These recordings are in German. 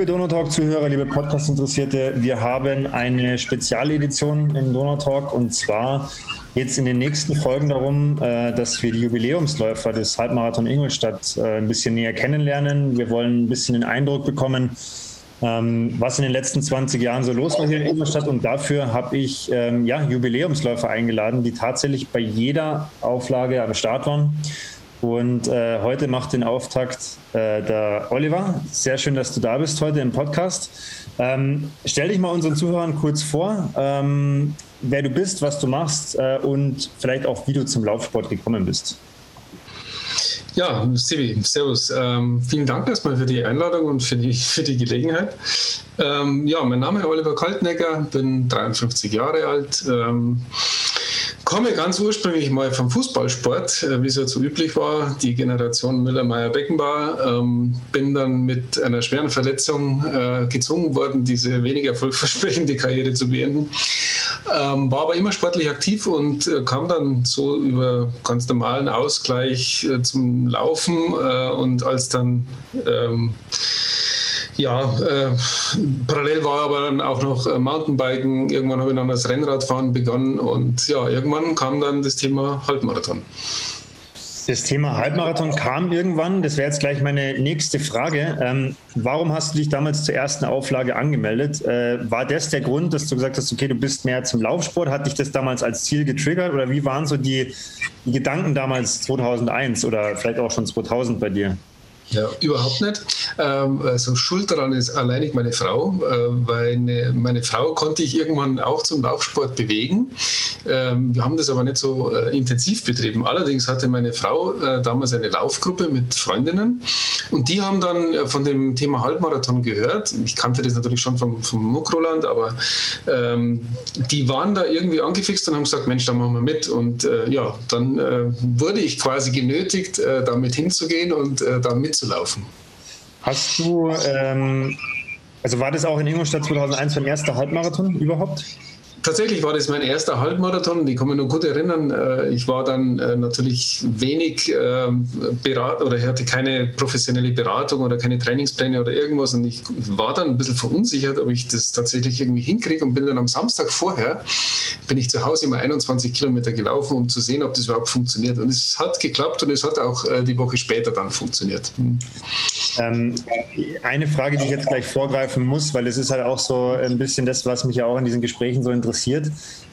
Liebe Donautalk-Zuhörer, liebe Podcast-Interessierte, wir haben eine Spezialedition im Donautalk und zwar jetzt in den nächsten Folgen darum, äh, dass wir die Jubiläumsläufer des Halbmarathon Ingolstadt äh, ein bisschen näher kennenlernen. Wir wollen ein bisschen den Eindruck bekommen, ähm, was in den letzten 20 Jahren so los war hier in Ingolstadt. Und dafür habe ich ähm, ja, Jubiläumsläufer eingeladen, die tatsächlich bei jeder Auflage am Start waren. Und äh, heute macht den Auftakt äh, der Oliver. Sehr schön, dass du da bist heute im Podcast. Ähm, stell dich mal unseren Zuhörern kurz vor, ähm, wer du bist, was du machst äh, und vielleicht auch, wie du zum Laufsport gekommen bist. Ja, Sivi, Servus. Ähm, vielen Dank erstmal für die Einladung und für die, für die Gelegenheit. Ähm, ja, mein Name ist Oliver Kaltnecker, bin 53 Jahre alt. Komme ganz ursprünglich mal vom Fußballsport, äh, wie es ja so üblich war, die Generation Müller-Meyer-Beckenbauer. Ähm, bin dann mit einer schweren Verletzung äh, gezwungen worden, diese weniger erfolgversprechende Karriere zu beenden. Ähm, war aber immer sportlich aktiv und äh, kam dann so über ganz normalen Ausgleich äh, zum Laufen äh, und als dann ähm, ja, äh, parallel war aber dann auch noch äh, Mountainbiken. Irgendwann habe ich dann das Rennradfahren begonnen und ja, irgendwann kam dann das Thema Halbmarathon. Das Thema Halbmarathon kam irgendwann. Das wäre jetzt gleich meine nächste Frage. Ähm, warum hast du dich damals zur ersten Auflage angemeldet? Äh, war das der Grund, dass du gesagt hast, okay, du bist mehr zum Laufsport? Hat dich das damals als Ziel getriggert? Oder wie waren so die, die Gedanken damals 2001 oder vielleicht auch schon 2000 bei dir? Ja, überhaupt nicht. Ähm, also schuld daran ist alleinig meine Frau, äh, weil eine, meine Frau konnte ich irgendwann auch zum Laufsport bewegen. Ähm, wir haben das aber nicht so äh, intensiv betrieben. Allerdings hatte meine Frau äh, damals eine Laufgruppe mit Freundinnen und die haben dann äh, von dem Thema Halbmarathon gehört. Ich kannte das natürlich schon vom, vom Mukroland, aber ähm, die waren da irgendwie angefixt und haben gesagt, Mensch, da machen wir mit. Und äh, ja, dann äh, wurde ich quasi genötigt, damit hinzugehen und da mitzumachen mitzulaufen. Hast du, ähm, also war das auch in Ingolstadt 2001 dein erster Halbmarathon überhaupt? Tatsächlich war das mein erster Halbmarathon. Ich kann mich noch gut erinnern. Äh, ich war dann äh, natürlich wenig ähm, beraten oder ich hatte keine professionelle Beratung oder keine Trainingspläne oder irgendwas. Und ich war dann ein bisschen verunsichert, ob ich das tatsächlich irgendwie hinkriege und bin dann am Samstag vorher, bin ich zu Hause immer 21 Kilometer gelaufen, um zu sehen, ob das überhaupt funktioniert. Und es hat geklappt und es hat auch äh, die Woche später dann funktioniert. Hm. Ähm, eine Frage, die ich jetzt gleich vorgreifen muss, weil es ist halt auch so ein bisschen das, was mich ja auch in diesen Gesprächen so interessiert.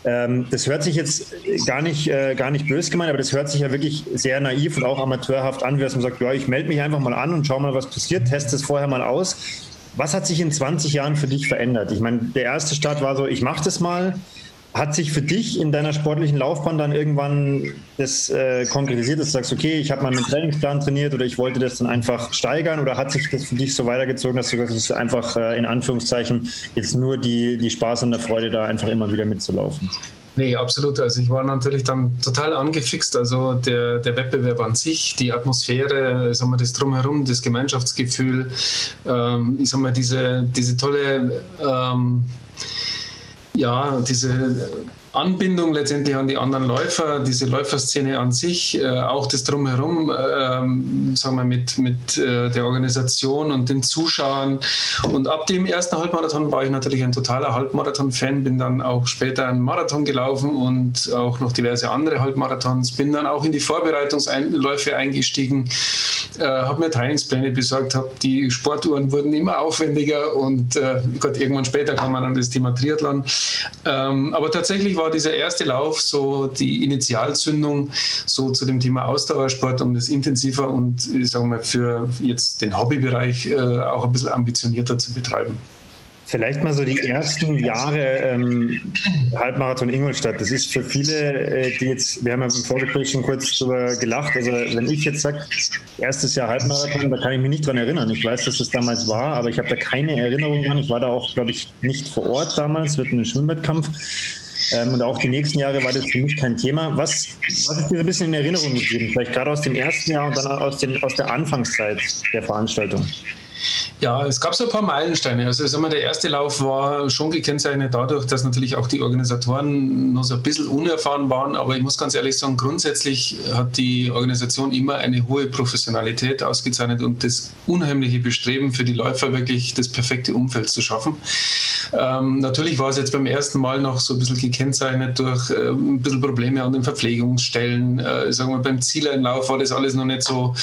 Ähm, das hört sich jetzt gar nicht, äh, gar nicht böse gemeint, aber das hört sich ja wirklich sehr naiv und auch amateurhaft an, wie man sagt, ja, ich melde mich einfach mal an und schau mal, was passiert, teste es vorher mal aus. Was hat sich in 20 Jahren für dich verändert? Ich meine, der erste Start war so, ich mache das mal. Hat sich für dich in deiner sportlichen Laufbahn dann irgendwann das äh, konkretisiert, dass du sagst, okay, ich habe mal einen Trainingsplan trainiert oder ich wollte das dann einfach steigern oder hat sich das für dich so weitergezogen, dass du hast, einfach äh, in Anführungszeichen jetzt nur die, die Spaß und der Freude da einfach immer wieder mitzulaufen? Nee, absolut. Also ich war natürlich dann total angefixt. Also der, der Wettbewerb an sich, die Atmosphäre, ich sag mal, das Drumherum, das Gemeinschaftsgefühl, ähm, ich sag mal, diese, diese tolle ähm, ja, diese Anbindung letztendlich an die anderen Läufer, diese Läuferszene an sich, äh, auch das Drumherum, äh, sagen wir mit, mit äh, der Organisation und den Zuschauern. Und ab dem ersten Halbmarathon war ich natürlich ein totaler Halbmarathon-Fan, bin dann auch später einen Marathon gelaufen und auch noch diverse andere Halbmarathons, bin dann auch in die Vorbereitungsläufe eingestiegen, äh, habe mir Trainingspläne besorgt, hab, die Sportuhren wurden immer aufwendiger und äh, Gott, irgendwann später kam man an das Thema Triathlon. Ähm, aber tatsächlich war dieser erste Lauf so die Initialzündung so zu dem Thema Ausdauersport, um das intensiver und ich sage mal für jetzt den Hobbybereich äh, auch ein bisschen ambitionierter zu betreiben. Vielleicht mal so die ersten Jahre ähm, Halbmarathon Ingolstadt. Das ist für viele, äh, die jetzt, wir haben ja im Vorgespräch schon kurz darüber gelacht. Also wenn ich jetzt sage, erstes Jahr Halbmarathon, da kann ich mich nicht dran erinnern. Ich weiß, dass das damals war, aber ich habe da keine Erinnerung dran. Ich war da auch, glaube ich, nicht vor Ort damals, wird ein Schwimmwettkampf. Ähm, und auch die nächsten Jahre war das für mich kein Thema. Was, was ist dir ein bisschen in Erinnerung geblieben? Vielleicht gerade aus dem ersten Jahr und dann aus, den, aus der Anfangszeit der Veranstaltung? Ja, es gab so ein paar Meilensteine. Also sagen wir, der erste Lauf war schon gekennzeichnet dadurch, dass natürlich auch die Organisatoren noch so ein bisschen unerfahren waren. Aber ich muss ganz ehrlich sagen, grundsätzlich hat die Organisation immer eine hohe Professionalität ausgezeichnet und das unheimliche Bestreben für die Läufer wirklich das perfekte Umfeld zu schaffen. Ähm, natürlich war es jetzt beim ersten Mal noch so ein bisschen gekennzeichnet durch äh, ein bisschen Probleme an den Verpflegungsstellen. Äh, sagen wir, beim Zieleinlauf war das alles noch nicht so,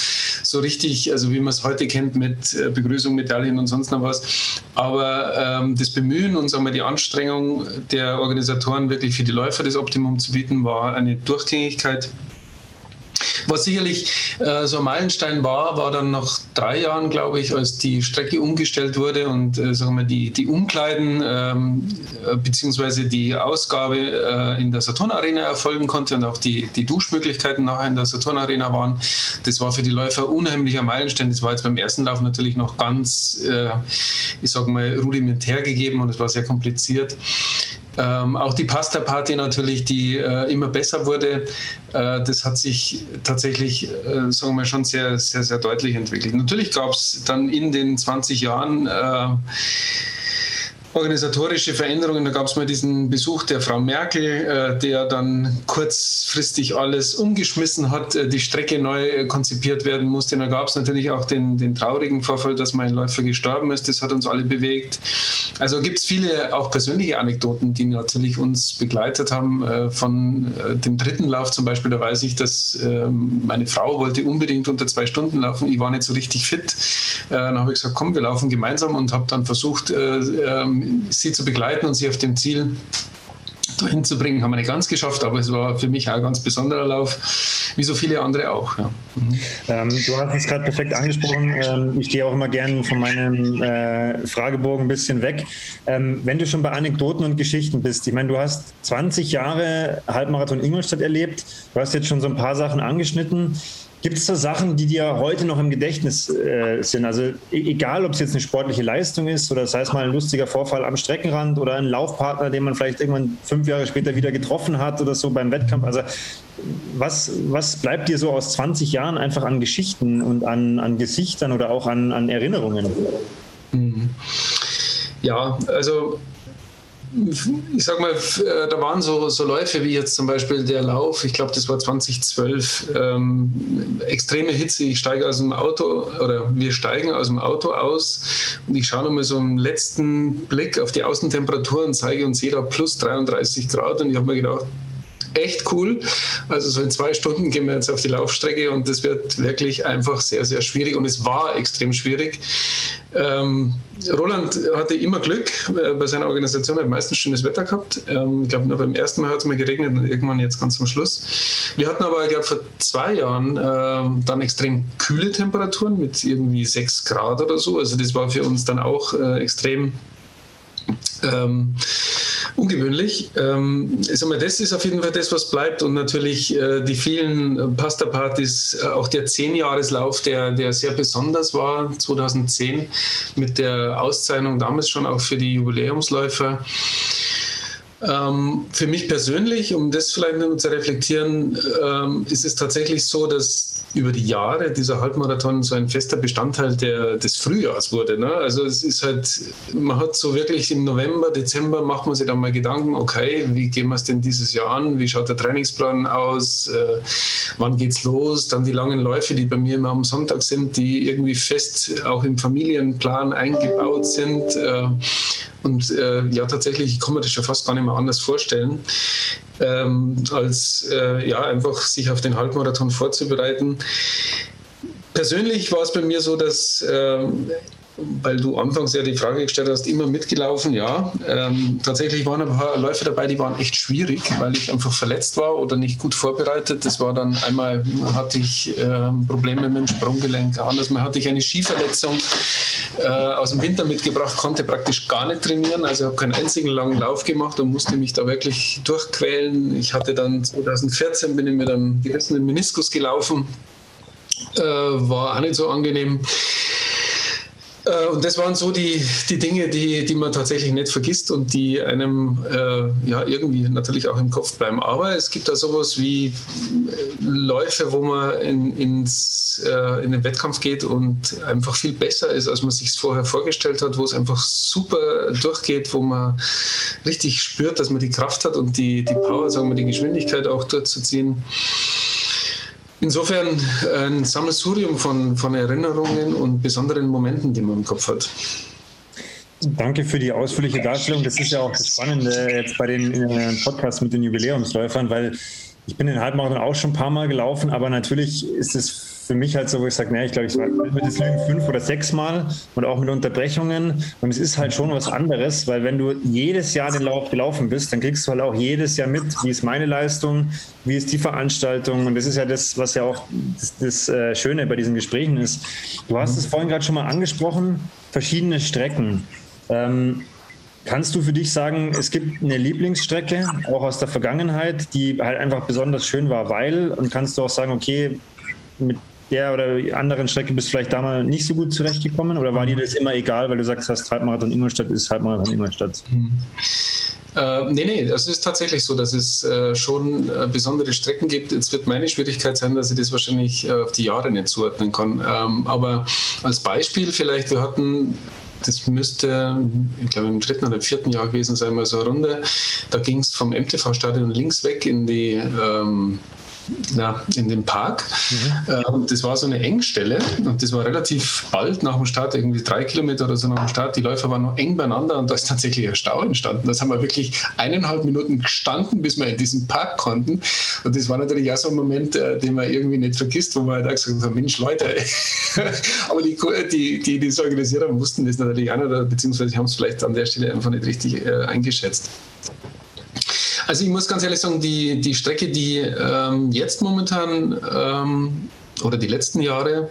so richtig, also wie man es heute kennt mit äh, Begrüßung, Medaillen und sonst noch was. Aber ähm, das Bemühen und sagen wir, die Anstrengung der Organisatoren, wirklich für die Läufer das Optimum zu bieten, war eine Durchgängigkeit was sicherlich äh, so ein Meilenstein war, war dann nach drei Jahren, glaube ich, als die Strecke umgestellt wurde und äh, sagen wir, die, die Umkleiden ähm, äh, beziehungsweise die Ausgabe äh, in der Saturn Arena erfolgen konnte und auch die, die Duschmöglichkeiten nachher in der Saturn Arena waren. Das war für die Läufer unheimlicher Meilenstein. Das war jetzt beim ersten Lauf natürlich noch ganz, äh, ich sage mal, rudimentär gegeben und es war sehr kompliziert. Ähm, auch die Pasta-Party natürlich, die äh, immer besser wurde, äh, das hat sich tatsächlich, äh, sagen wir schon sehr, sehr, sehr deutlich entwickelt. Natürlich gab es dann in den 20 Jahren äh, organisatorische Veränderungen. Da gab es mal diesen Besuch der Frau Merkel, äh, der dann kurzfristig alles umgeschmissen hat, äh, die Strecke neu äh, konzipiert werden musste. Da gab es natürlich auch den, den traurigen Vorfall, dass mein Läufer gestorben ist. Das hat uns alle bewegt. Also gibt es viele auch persönliche Anekdoten, die natürlich uns begleitet haben. Äh, von äh, dem dritten Lauf zum Beispiel, da weiß ich, dass ähm, meine Frau wollte unbedingt unter zwei Stunden laufen. Ich war nicht so richtig fit. Äh, dann habe ich gesagt, komm, wir laufen gemeinsam und habe dann versucht, sie zu begleiten und sie auf dem Ziel dahin zu bringen, haben wir nicht ganz geschafft, aber es war für mich auch ein ganz besonderer Lauf, wie so viele andere auch. Ja. Mhm. Ähm, du hast es gerade perfekt angesprochen. Ähm, ich gehe auch immer gerne von meinem äh, Fragebogen ein bisschen weg. Ähm, wenn du schon bei Anekdoten und Geschichten bist, ich meine, du hast 20 Jahre Halbmarathon Ingolstadt erlebt, du hast jetzt schon so ein paar Sachen angeschnitten. Gibt es da Sachen, die dir heute noch im Gedächtnis äh, sind? Also e-, egal, ob es jetzt eine sportliche Leistung ist oder das heißt mal ein lustiger Vorfall am Streckenrand oder ein Laufpartner, den man vielleicht irgendwann fünf Jahre später wieder getroffen hat oder so beim Wettkampf. Also was, was bleibt dir so aus 20 Jahren einfach an Geschichten und an, an Gesichtern oder auch an, an Erinnerungen? Mhm. Ja, also ich sag mal, äh, da waren so, so Läufe wie jetzt zum Beispiel der Lauf, ich glaube, das war 2012, ähm, extreme Hitze. Ich steige aus dem Auto oder wir steigen aus dem Auto aus und ich schaue nochmal so einen letzten Blick auf die Außentemperatur und zeige und sehe da plus 33 Grad und ich habe mir gedacht, echt cool. Also so in zwei Stunden gehen wir jetzt auf die Laufstrecke und das wird wirklich einfach sehr, sehr schwierig und es war extrem schwierig. Ähm, Roland hatte immer Glück äh, bei seiner Organisation, hat meistens schönes Wetter gehabt. Ähm, ich glaube, nur beim ersten Mal hat es mal geregnet und irgendwann jetzt ganz zum Schluss. Wir hatten aber, ich glaube, vor zwei Jahren äh, dann extrem kühle Temperaturen mit irgendwie sechs Grad oder so. Also das war für uns dann auch äh, extrem ähm, ungewöhnlich. Ähm, ich sag mal, das ist auf jeden Fall das, was bleibt und natürlich äh, die vielen Pasta-Partys, äh, auch der Zehnjahreslauf, der, der sehr besonders war, 2010 mit der Auszeichnung damals schon auch für die Jubiläumsläufer. Ähm, für mich persönlich, um das vielleicht nur zu reflektieren, ähm, ist es tatsächlich so, dass über die Jahre dieser Halbmarathon so ein fester Bestandteil der, des Frühjahrs wurde. Ne? Also es ist halt, man hat so wirklich im November, Dezember macht man sich dann mal Gedanken, okay, wie gehen wir es denn dieses Jahr an? Wie schaut der Trainingsplan aus? Äh, wann geht's los? Dann die langen Läufe, die bei mir immer am Sonntag sind, die irgendwie fest auch im Familienplan eingebaut sind. Äh, und äh, ja, tatsächlich, ich kann mir das schon fast gar nicht mehr anders vorstellen, ähm, als äh, ja, einfach sich auf den Halbmarathon vorzubereiten. Persönlich war es bei mir so, dass ähm, weil du anfangs ja die Frage gestellt hast, immer mitgelaufen, ja. Ähm, tatsächlich waren ein paar Läufe dabei, die waren echt schwierig, weil ich einfach verletzt war oder nicht gut vorbereitet. Das war dann einmal hatte ich äh, Probleme mit dem Sprunggelenk, anders mal hatte ich eine Skiverletzung äh, aus dem Winter mitgebracht, konnte praktisch gar nicht trainieren, also habe keinen einzigen langen Lauf gemacht und musste mich da wirklich durchquälen. Ich hatte dann 2014 bin ich mit einem gerissenen Meniskus gelaufen, äh, war auch nicht so angenehm. Äh, und das waren so die, die Dinge, die, die man tatsächlich nicht vergisst und die einem äh, ja irgendwie natürlich auch im Kopf bleiben. Aber es gibt da sowas wie äh, Läufe, wo man in, ins, äh, in den Wettkampf geht und einfach viel besser ist, als man sich vorher vorgestellt hat, wo es einfach super durchgeht, wo man richtig spürt, dass man die Kraft hat und die, die Power, sagen wir, die Geschwindigkeit auch durchzuziehen. Insofern ein Sammelsurium von, von Erinnerungen und besonderen Momenten, die man im Kopf hat. Danke für die ausführliche Darstellung. Das ist ja auch das Spannende jetzt bei den äh, Podcasts mit den Jubiläumsläufern, weil ich bin den Halbmarathon auch schon ein paar Mal gelaufen, aber natürlich ist es für mich halt so, wo ich sage, naja, ich glaube, ich war mit das Lügen fünf oder sechs Mal und auch mit Unterbrechungen. Und es ist halt schon was anderes, weil wenn du jedes Jahr den Lauf gelaufen bist, dann kriegst du halt auch jedes Jahr mit, wie ist meine Leistung, wie ist die Veranstaltung. Und das ist ja das, was ja auch das, das äh, Schöne bei diesen Gesprächen ist. Du hast es vorhin gerade schon mal angesprochen, verschiedene Strecken. Ähm, Kannst du für dich sagen, es gibt eine Lieblingsstrecke, auch aus der Vergangenheit, die halt einfach besonders schön war, weil, und kannst du auch sagen, okay, mit der oder anderen Strecke bist du vielleicht damals nicht so gut zurechtgekommen oder war dir das immer egal, weil du sagst, hast Halbmarathon Ingolstadt ist Halbmarathon Ingolstadt? Mhm. Äh, nee, nee, es ist tatsächlich so, dass es äh, schon äh, besondere Strecken gibt. Jetzt wird meine Schwierigkeit sein, dass ich das wahrscheinlich äh, auf die Jahre nicht zuordnen kann. Ähm, aber als Beispiel vielleicht, wir hatten das müsste, ich glaube, im dritten oder vierten Jahr gewesen sein, mal so eine Runde. Da ging es vom MTV-Stadion links weg in die ähm, na, in den Park. Mhm. Ähm, das war so eine Engstelle und das war relativ bald nach dem Start, irgendwie drei Kilometer oder so nach dem Start. Die Läufer waren noch eng beieinander und da ist tatsächlich ein Stau entstanden. Das haben wir wirklich eineinhalb Minuten gestanden, bis wir in diesen Park konnten. Und das war natürlich auch so ein Moment, äh, den man irgendwie nicht vergisst, wo man halt auch gesagt hat, Mensch, Leute, aber die, die, die, die das organisiert haben, wussten das natürlich auch nicht, beziehungsweise haben es vielleicht an der Stelle einfach nicht richtig äh, eingeschätzt. Also ich muss ganz ehrlich sagen, die, die Strecke, die ähm, jetzt momentan ähm, oder die letzten Jahre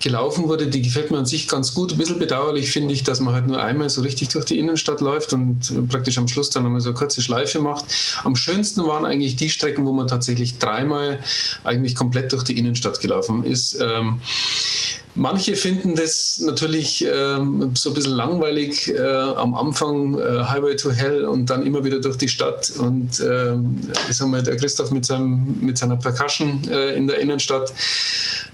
gelaufen wurde, die gefällt mir an sich ganz gut. Ein bisschen bedauerlich finde ich, dass man halt nur einmal so richtig durch die Innenstadt läuft und praktisch am Schluss dann nochmal so eine kurze Schleife macht. Am schönsten waren eigentlich die Strecken, wo man tatsächlich dreimal eigentlich komplett durch die Innenstadt gelaufen ist. Ähm, Manche finden das natürlich ähm, so ein bisschen langweilig äh, am Anfang, äh, Highway to Hell und dann immer wieder durch die Stadt. Und äh, ich sag mal, der Christoph mit, seinem, mit seiner Percussion äh, in der Innenstadt.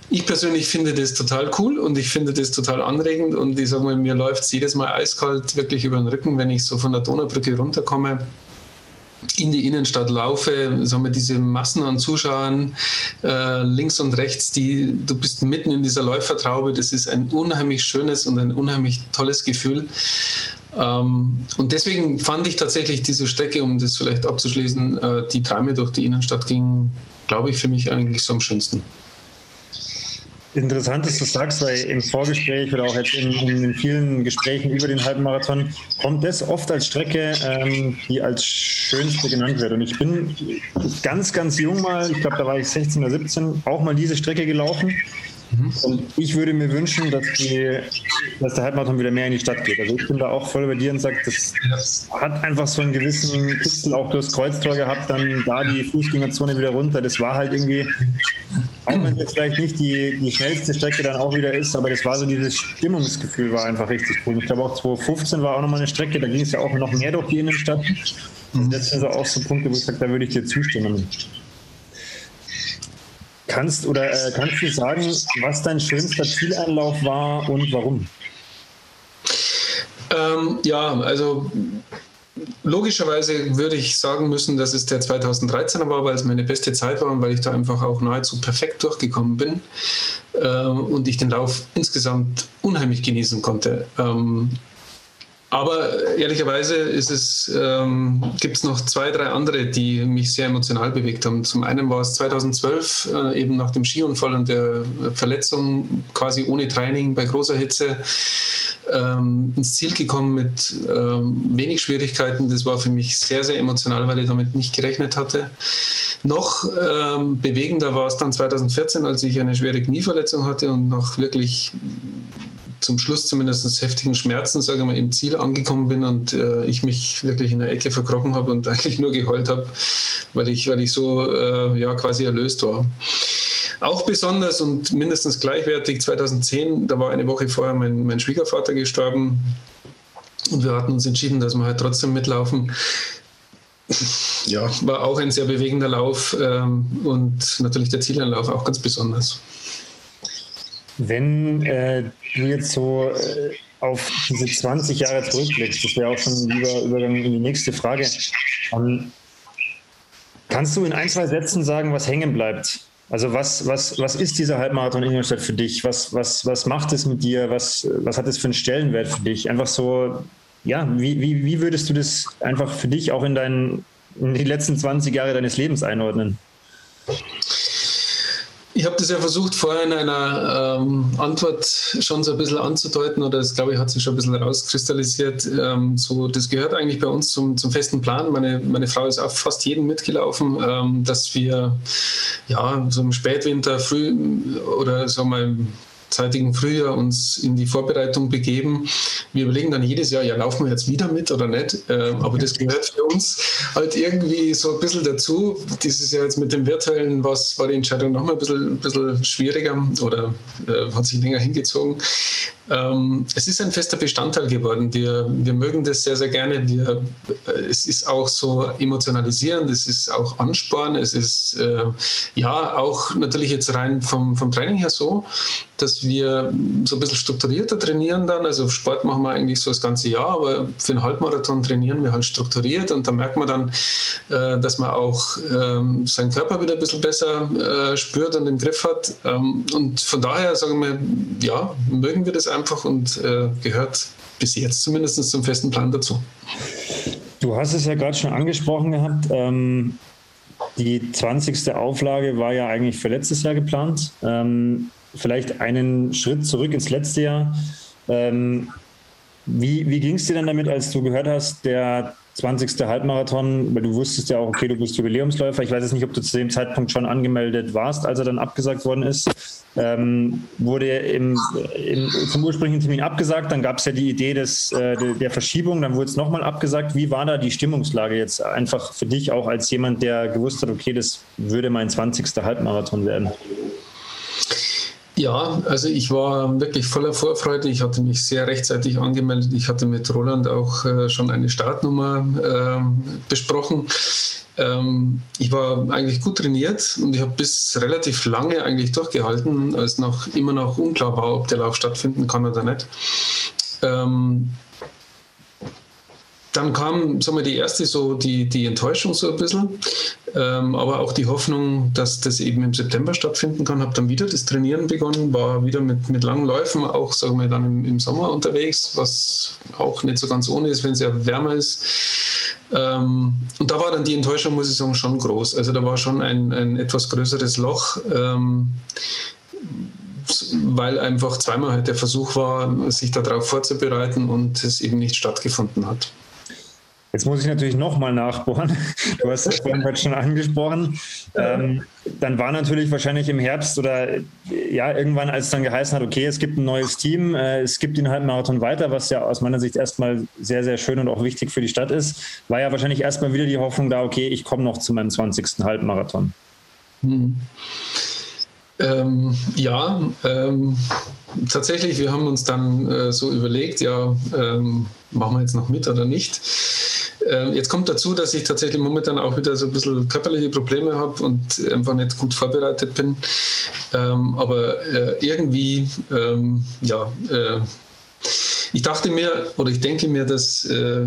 Ich persönlich finde das total cool und ich finde das total anregend. Und ich sage mal, mir läuft es jedes Mal eiskalt wirklich über den Rücken, wenn ich so von der Donaubrücke runterkomme in die Innenstadt laufe, sagen wir, diese Massen an Zuschauern äh, links und rechts, die, du bist mitten in dieser Läufertraube, das ist ein unheimlich schönes und ein unheimlich tolles Gefühl. Ähm, und deswegen fand ich tatsächlich diese Strecke, um das vielleicht abzuschließen, äh, die dreimal durch die Innenstadt ging, glaube ich, für mich eigentlich so am schönsten. Interessant, dass du sagst, weil im Vorgespräch oder auch jetzt in, in vielen Gesprächen über den Halbmarathon kommt das oft als Strecke, ähm, die als schönste genannt wird. Und ich bin ganz, ganz jung mal, ich glaube, da war ich 16 oder 17, auch mal diese Strecke gelaufen. Mhm. Und ich würde mir wünschen, dass, die, dass der Halbmarathon wieder mehr in die Stadt geht. Also ich bin da auch voll bei dir und sage, das hat einfach so einen gewissen Kitzel auch durchs Kreuztor gehabt, dann da die Fußgängerzone wieder runter. Das war halt irgendwie, auch wenn es vielleicht nicht die, die schnellste Strecke dann auch wieder ist, aber das war so dieses Stimmungsgefühl war einfach richtig cool. Ich glaube auch 2015 war auch nochmal eine Strecke, da ging es ja auch noch mehr durch die Innenstadt. Und das sind so auch so Punkte, wo ich sage, da würde ich dir zustimmen. Kannst oder äh, kannst du sagen, was dein schönster Zieleinlauf war und warum? Ähm, ja, also logischerweise würde ich sagen müssen, dass es der 2013er war, weil es meine beste Zeit war und weil ich da einfach auch nahezu perfekt durchgekommen bin äh, und ich den Lauf insgesamt unheimlich genießen konnte. Ähm, aber ehrlicherweise ist es, ähm, gibt es noch zwei, drei andere, die mich sehr emotional bewegt haben. Zum einen war es 2012, äh, eben nach dem Skiunfall und der Verletzung, quasi ohne Training bei großer Hitze, ähm, ins Ziel gekommen mit ähm, wenig Schwierigkeiten. Das war für mich sehr, sehr emotional, weil ich damit nicht gerechnet hatte. Noch ähm, bewegender war es dann 2014, als ich eine schwere Knieverletzung hatte und noch wirklich zum Schluss zumindest heftigen Schmerzen, sage mal, im Ziel angekommen bin und äh, ich mich wirklich in der Ecke verkrochen habe und eigentlich nur geheult habe, weil ich, weil ich so äh, ja, quasi erlöst war. auch besonders und mindestens gleichwertig 2010, da war eine Woche vorher mein, mein Schwiegervater gestorben und wir hatten uns entschieden, dass wir halt trotzdem mitlaufen. Ja, war auch ein sehr bewegender Lauf ähm, und natürlich der Zieleinlauf auch ganz besonders. Wenn äh, du jetzt so äh, auf diese 20 Jahre zurückblickst, das wäre auch schon ein lieber Übergang in die nächste Frage. Um, ähm, kannst du in ein, zwei Sätzen sagen, was hängen bleibt? Also was, was, was ist dieser Halbmarathon Ingolstadt für dich? Was, was, was macht es mit dir? Was, was hat es für einen Stellenwert für dich? Einfach so, ja, wie, wie, wie würdest du das einfach für dich auch in, deinen, in die letzten 20 Jahre deines Lebens einordnen? Ich habe das ja versucht, vorher in einer ähm, Antwort schon so ein bisschen anzudeuten, oder das glaube ich hat sich schon ein bisschen rauskristallisiert. Ähm, so, das gehört eigentlich bei uns zum, zum festen Plan. Meine, meine Frau ist auch fast jeden mitgelaufen, ähm, dass wir ja so im Spätwinter, früh oder so mal zeitigen Frühjahr uns in die Vorbereitung begeben. Wir überlegen dann jedes Jahr, ja, laufen wir jetzt wieder mit oder nicht? Ähm, aber das gehört für uns halt irgendwie so ein bisschen dazu. Dieses Jahr jetzt mit dem virtuellen was, war die Entscheidung nochmal ein bisschen, ein bisschen schwieriger oder äh, hat sich länger hingezogen. Ähm, es ist ein fester Bestandteil geworden. Wir, wir mögen das sehr, sehr gerne. Wir, äh, es ist auch so emotionalisierend, es ist auch Ansporn, es ist äh, ja auch natürlich jetzt rein vom, vom Training her so, dass wir so ein bisschen strukturierter trainieren dann. Also Sport machen wir eigentlich so das ganze Jahr, aber für einen Halbmarathon trainieren wir halt strukturiert und da merkt man dann, äh, dass man auch ähm, seinen Körper wieder ein bisschen besser äh, spürt und im Griff hat. Ähm, und von daher sagen wir, ja, mögen wir das einfach und äh, gehört bis jetzt zumindest zum festen Plan dazu. Du hast es ja gerade schon angesprochen gehabt. Ähm, die 20. Auflage war ja eigentlich für letztes Jahr geplant. Vielleicht einen Schritt zurück ins letzte Jahr. Ähm, wie wie ging es dir denn damit, als du gehört hast, der 20. Halbmarathon, weil du wusstest ja auch, okay, du bist Jubiläumsläufer. Ich weiß jetzt nicht, ob du zu dem Zeitpunkt schon angemeldet warst, als er dann abgesagt worden ist. Ähm, wurde im, im, zum ursprünglichen Termin abgesagt, dann gab es ja die Idee des, äh, der Verschiebung, dann wurde es nochmal abgesagt. Wie war da die Stimmungslage jetzt einfach für dich auch als jemand, der gewusst hat, okay, das würde mein 20. Halbmarathon werden? Ja, also ich war wirklich voller Vorfreude. Ich hatte mich sehr rechtzeitig angemeldet. Ich hatte mit Roland auch äh, schon eine Startnummer äh, besprochen. Ähm, ich war eigentlich gut trainiert und ich habe bis relativ lange eigentlich durchgehalten, als noch immer noch unklar war, ob der Lauf stattfinden kann oder nicht. Ähm, dann kam sagen wir, die erste so die, die Enttäuschung so ein bisschen, ähm, aber auch die Hoffnung, dass das eben im September stattfinden kann. Habe dann wieder das Trainieren begonnen, war wieder mit, mit langen Läufen, auch sagen wir dann im, im Sommer unterwegs, was auch nicht so ganz ohne ist, wenn es ja wärmer ist. Ähm, und da war dann die Enttäuschung, muss ich sagen, schon groß. Also da war schon ein, ein etwas größeres Loch. Ähm, weil einfach zweimal halt der Versuch war, sich darauf vorzubereiten und es eben nicht stattgefunden hat. Jetzt muss ich natürlich nochmal nachbohren. Du hast es vorhin heute schon angesprochen. Ähm, dann war natürlich wahrscheinlich im Herbst oder ja, irgendwann, als es dann geheißen hat, okay, es gibt ein neues Team, äh, es gibt den Halbmarathon weiter, was ja aus meiner Sicht erstmal sehr, sehr schön und auch wichtig für die Stadt ist, war ja wahrscheinlich erstmal wieder die Hoffnung da, okay, ich komme noch zu meinem 20. Halbmarathon. Hm. Ähm, ja, ähm, tatsächlich, wir haben uns dann äh, so überlegt, ja, ähm, machen wir jetzt noch mit oder nicht. Ähm, jetzt kommt dazu, dass ich tatsächlich momentan auch wieder so ein bisschen körperliche Probleme habe und einfach nicht gut vorbereitet bin. Ähm, aber äh, irgendwie, ähm, ja, äh, ich dachte mir oder ich denke mir, dass äh,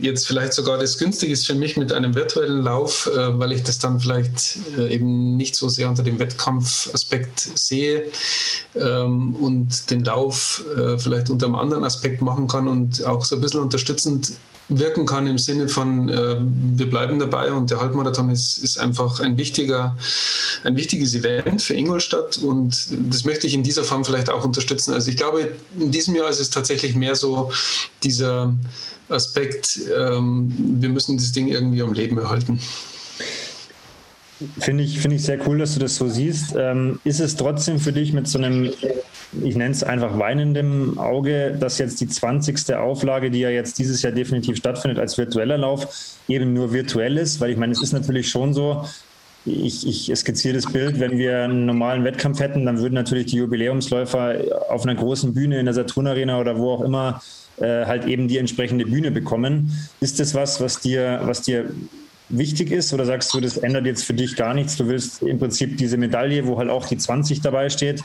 jetzt vielleicht sogar das günstig ist für mich mit einem virtuellen Lauf, weil ich das dann vielleicht eben nicht so sehr unter dem Wettkampfaspekt sehe und den Lauf vielleicht unter einem anderen Aspekt machen kann und auch so ein bisschen unterstützend wirken kann im Sinne von, äh, wir bleiben dabei und der Halbmarathon ist, ist einfach ein, wichtiger, ein wichtiges Event für Ingolstadt und das möchte ich in dieser Form vielleicht auch unterstützen. Also ich glaube, in diesem Jahr ist es tatsächlich mehr so dieser Aspekt, ähm, wir müssen das Ding irgendwie am Leben erhalten. Finde ich, find ich sehr cool, dass du das so siehst. Ähm, ist es trotzdem für dich mit so einem, ich nenne es einfach weinendem Auge, dass jetzt die 20. Auflage, die ja jetzt dieses Jahr definitiv stattfindet als virtueller Lauf, eben nur virtuell ist? Weil ich meine, es ist natürlich schon so, ich, ich skizziere das Bild, wenn wir einen normalen Wettkampf hätten, dann würden natürlich die Jubiläumsläufer auf einer großen Bühne in der Saturn Arena oder wo auch immer äh, halt eben die entsprechende Bühne bekommen. Ist das was, was dir, was dir wichtig ist oder sagst du, das ändert jetzt für dich gar nichts? Du willst im Prinzip diese Medaille, wo halt auch die 20 dabei steht.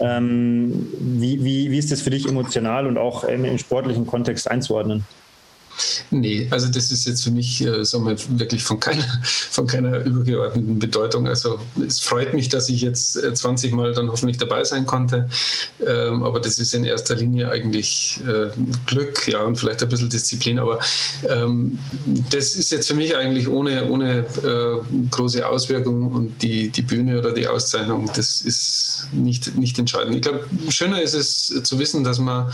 Ähm, wie, wie, wie ist das für dich emotional und auch im, im sportlichen Kontext einzuordnen? Nee, also das ist jetzt für mich äh, sagen wir, wirklich von keiner, von keiner übergeordneten Bedeutung. Also es freut mich, dass ich jetzt 20 äh, Mal dann hoffentlich dabei sein konnte. Ähm, aber das ist in erster Linie eigentlich äh, Glück, ja, und vielleicht ein bisschen Disziplin. Aber ähm, das ist jetzt für mich eigentlich ohne, ohne äh, große Auswirkungen und die, die Bühne oder die Auszeichnung, das ist nicht, nicht entscheidend. Ich glaube, schöner ist es zu wissen, dass man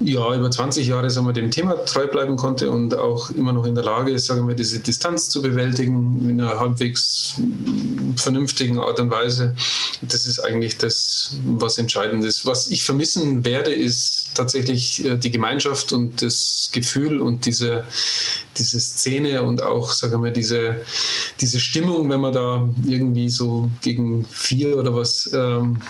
ja, über 20 Jahre sagen wir, dem Thema treu bleiben konnte und auch immer noch in der Lage ist, sagen wir, diese Distanz zu bewältigen in einer halbwegs vernünftigen Art und Weise. Das ist eigentlich das, was entscheidend ist. Was ich vermissen werde, ist tatsächlich äh, die Gemeinschaft und das Gefühl und diese, diese Szene und auch, sagen wir, diese, diese Stimmung, wenn man da irgendwie so gegen vier oder was ähm,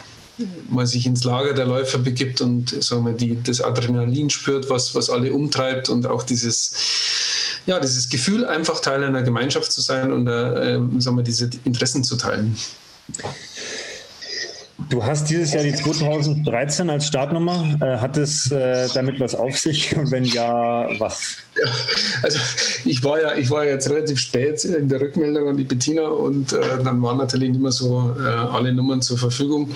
man sich ins Lager der Läufer begibt und sagen wir, die, das Adrenalin spürt, was, was alle umtreibt und auch dieses, ja, dieses Gefühl, einfach Teil einer Gemeinschaft zu sein und äh, sagen wir, diese Interessen zu teilen. Du hast dieses Jahr die 2013 als Startnummer. Äh, hat es äh, damit was auf sich? Und wenn ja, was? Ja, also ich war ja, ich war jetzt relativ spät in der Rückmeldung an die Bettina und äh, dann waren natürlich nicht mehr so äh, alle Nummern zur Verfügung.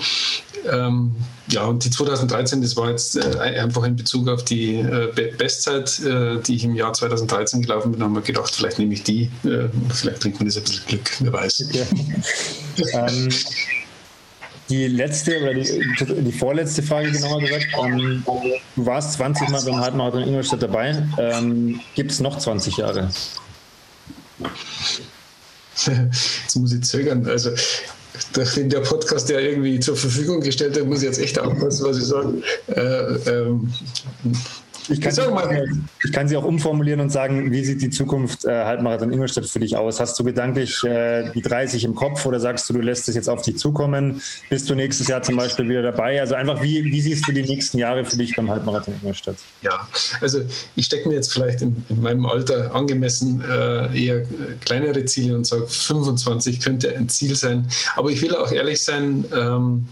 Ähm, ja, und die 2013, das war jetzt äh, einfach in Bezug auf die äh, Bestzeit, die ich im Jahr 2013 gelaufen bin, haben wir gedacht, vielleicht nehme ich die. vielleicht bringt man das ein bisschen Glück, wer weiß. Okay. ähm, die letzte oder die, die, vorletzte Frage genauer gesagt. Ähm, du warst 20 Mal beim Halbmarathon in Ingolstadt dabei. Ähm, Gibt es noch 20 Jahre? Jetzt muss ich zögern. Also, nachdem der Podcast ja irgendwie zur Verfügung gestellt wird, muss ich jetzt echt aufpassen, was ich sage. Äh, ähm, ich kann, sie, ich kann, sie auch umformulieren und sagen, wie sieht die Zukunft äh, Halbmarathon Ingolstadt für dich aus? Hast du gedanklich äh, die 30 im Kopf oder sagst du, du lässt es jetzt auf dich zukommen? Bist du nächstes Jahr zum Beispiel wieder dabei? Also einfach, wie, wie siehst du die nächsten Jahre für dich beim Halbmarathon Ingolstadt? Ja, also ich stecke mir jetzt vielleicht in, in meinem Alter angemessen äh, eher kleinere Ziele und sage, 25 könnte ein Ziel sein. Aber ich will auch ehrlich sein, ähm,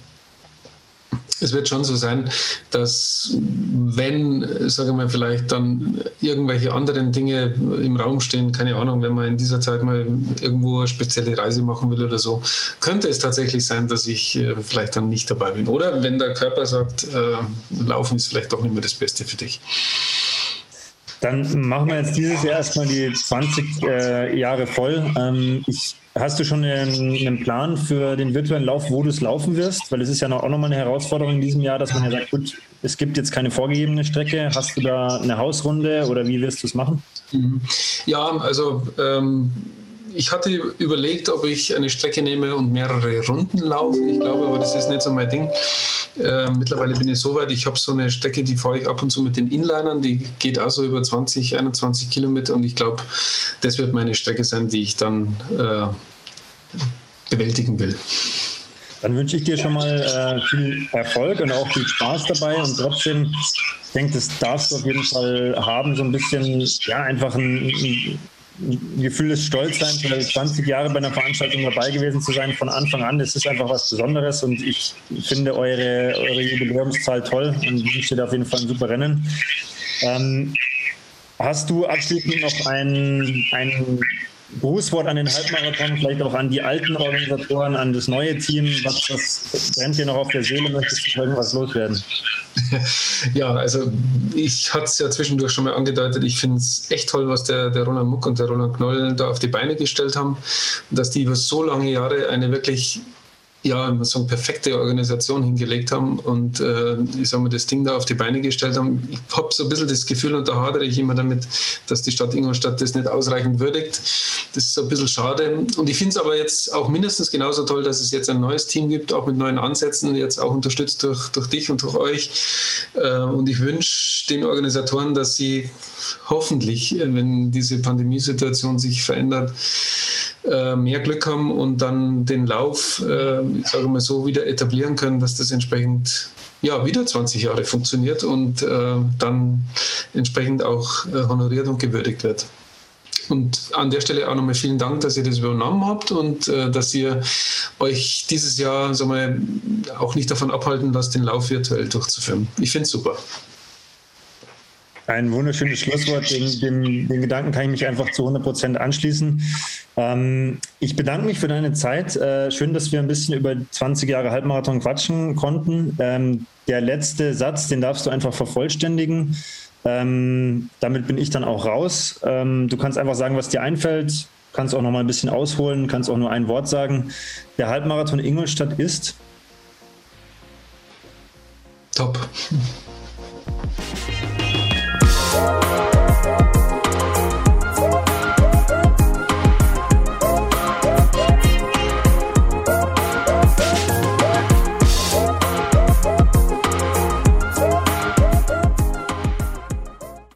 es wird schon so sein, dass wenn, sagen wir mal, vielleicht dann irgendwelche anderen Dinge im Raum stehen, keine Ahnung, wenn man in dieser Zeit mal irgendwo eine spezielle Reise machen will oder so, könnte es tatsächlich sein, dass ich äh, vielleicht dann nicht dabei bin. Oder wenn der Körper sagt, äh, Laufen ist vielleicht doch nicht mehr das Beste für dich. Dann machen wir jetzt dieses Jahr erstmal die 20 äh, Jahre voll. Ähm, ich Hast du schon einen, einen, Plan für den virtuellen Lauf, wo du es laufen wirst? Weil es ist ja noch, auch nochmal eine Herausforderung in diesem Jahr, dass man ja sagt, gut, es gibt jetzt keine vorgegebene Strecke. Hast du da eine Hausrunde oder wie wirst du es machen? Mhm. Ja, also ähm, ich hatte überlegt, ob ich eine Strecke nehme und mehrere Runden laufe. Ich glaube aber, das ist nicht so mein Ding. Äh, mittlerweile bin ich so weit, ich habe so eine Strecke, die fahre ich ab und zu mit den Inlinern, die geht also über 20, 21 Kilometer und ich glaube, das wird meine Strecke sein, die ich dann äh, bewältigen will. Dann wünsche ich dir schon mal äh, viel Erfolg und auch viel Spaß dabei und trotzdem, ich denke, das darfst du auf jeden Fall haben, so ein bisschen, ja, einfach ein, ein ein Gefühl des Stolzseins, 20 Jahre bei einer Veranstaltung dabei gewesen zu sein von Anfang an. Das ist einfach was Besonderes und ich finde eure, eure Jubiläumszahl toll und wünsche dir auf jeden Fall ein super Rennen. Ähm, hast du abschließend noch ein, ein Grußwort an den Halbmarathon, vielleicht auch an die alten Organisatoren, an das neue Team? Was, was brennt dir noch auf der Seele? Möchtest du irgendwas loswerden? Ja, also ich hatte es ja zwischendurch schon mal angedeutet, ich finde es echt toll, was der, der Roland Muck und der Roland Knoll da auf die Beine gestellt haben, dass die über so lange Jahre eine wirklich ja, so eine perfekte Organisation hingelegt haben und äh, ich sag mal, das Ding da auf die Beine gestellt haben. Ich habe so ein bisschen das Gefühl, und da hadere ich immer damit, dass die Stadt Ingolstadt das nicht ausreichend würdigt. Das ist so ein bisschen schade. Und ich finde es aber jetzt auch mindestens genauso toll, dass es jetzt ein neues Team gibt, auch mit neuen Ansätzen, jetzt auch unterstützt durch, durch dich und durch euch. Äh, und ich wünsche den Organisatoren, dass sie hoffentlich, wenn diese Pandemiesituation sich verändert, äh, mehr Glück haben und dann den Lauf, äh, ich sage mal so, wieder etablieren können, dass das entsprechend ja, wieder 20 Jahre funktioniert und äh, dann entsprechend auch äh, honoriert und gewürdigt wird. Und an der Stelle auch nochmal vielen Dank, dass ihr das übernommen habt und äh, dass ihr euch dieses Jahr sagen wir, auch nicht davon abhalten lasst, den Lauf virtuell durchzuführen. Ich finde es super. Ein wunderschönes Schlusswort. Den, den, den, Gedanken kann ich mich einfach zu 100 Prozent anschließen. Ähm, ich bedanke mich für deine Zeit. Äh, schön, dass wir ein bisschen über 20 Jahre Halbmarathon quatschen konnten. Ähm, der letzte Satz, den darfst du einfach vervollständigen. Ähm, damit bin ich dann auch raus. Ähm, du kannst einfach sagen, was dir einfällt. Kannst auch noch mal ein bisschen ausholen. Kannst auch nur ein Wort sagen. Der Halbmarathon Ingolstadt ist top.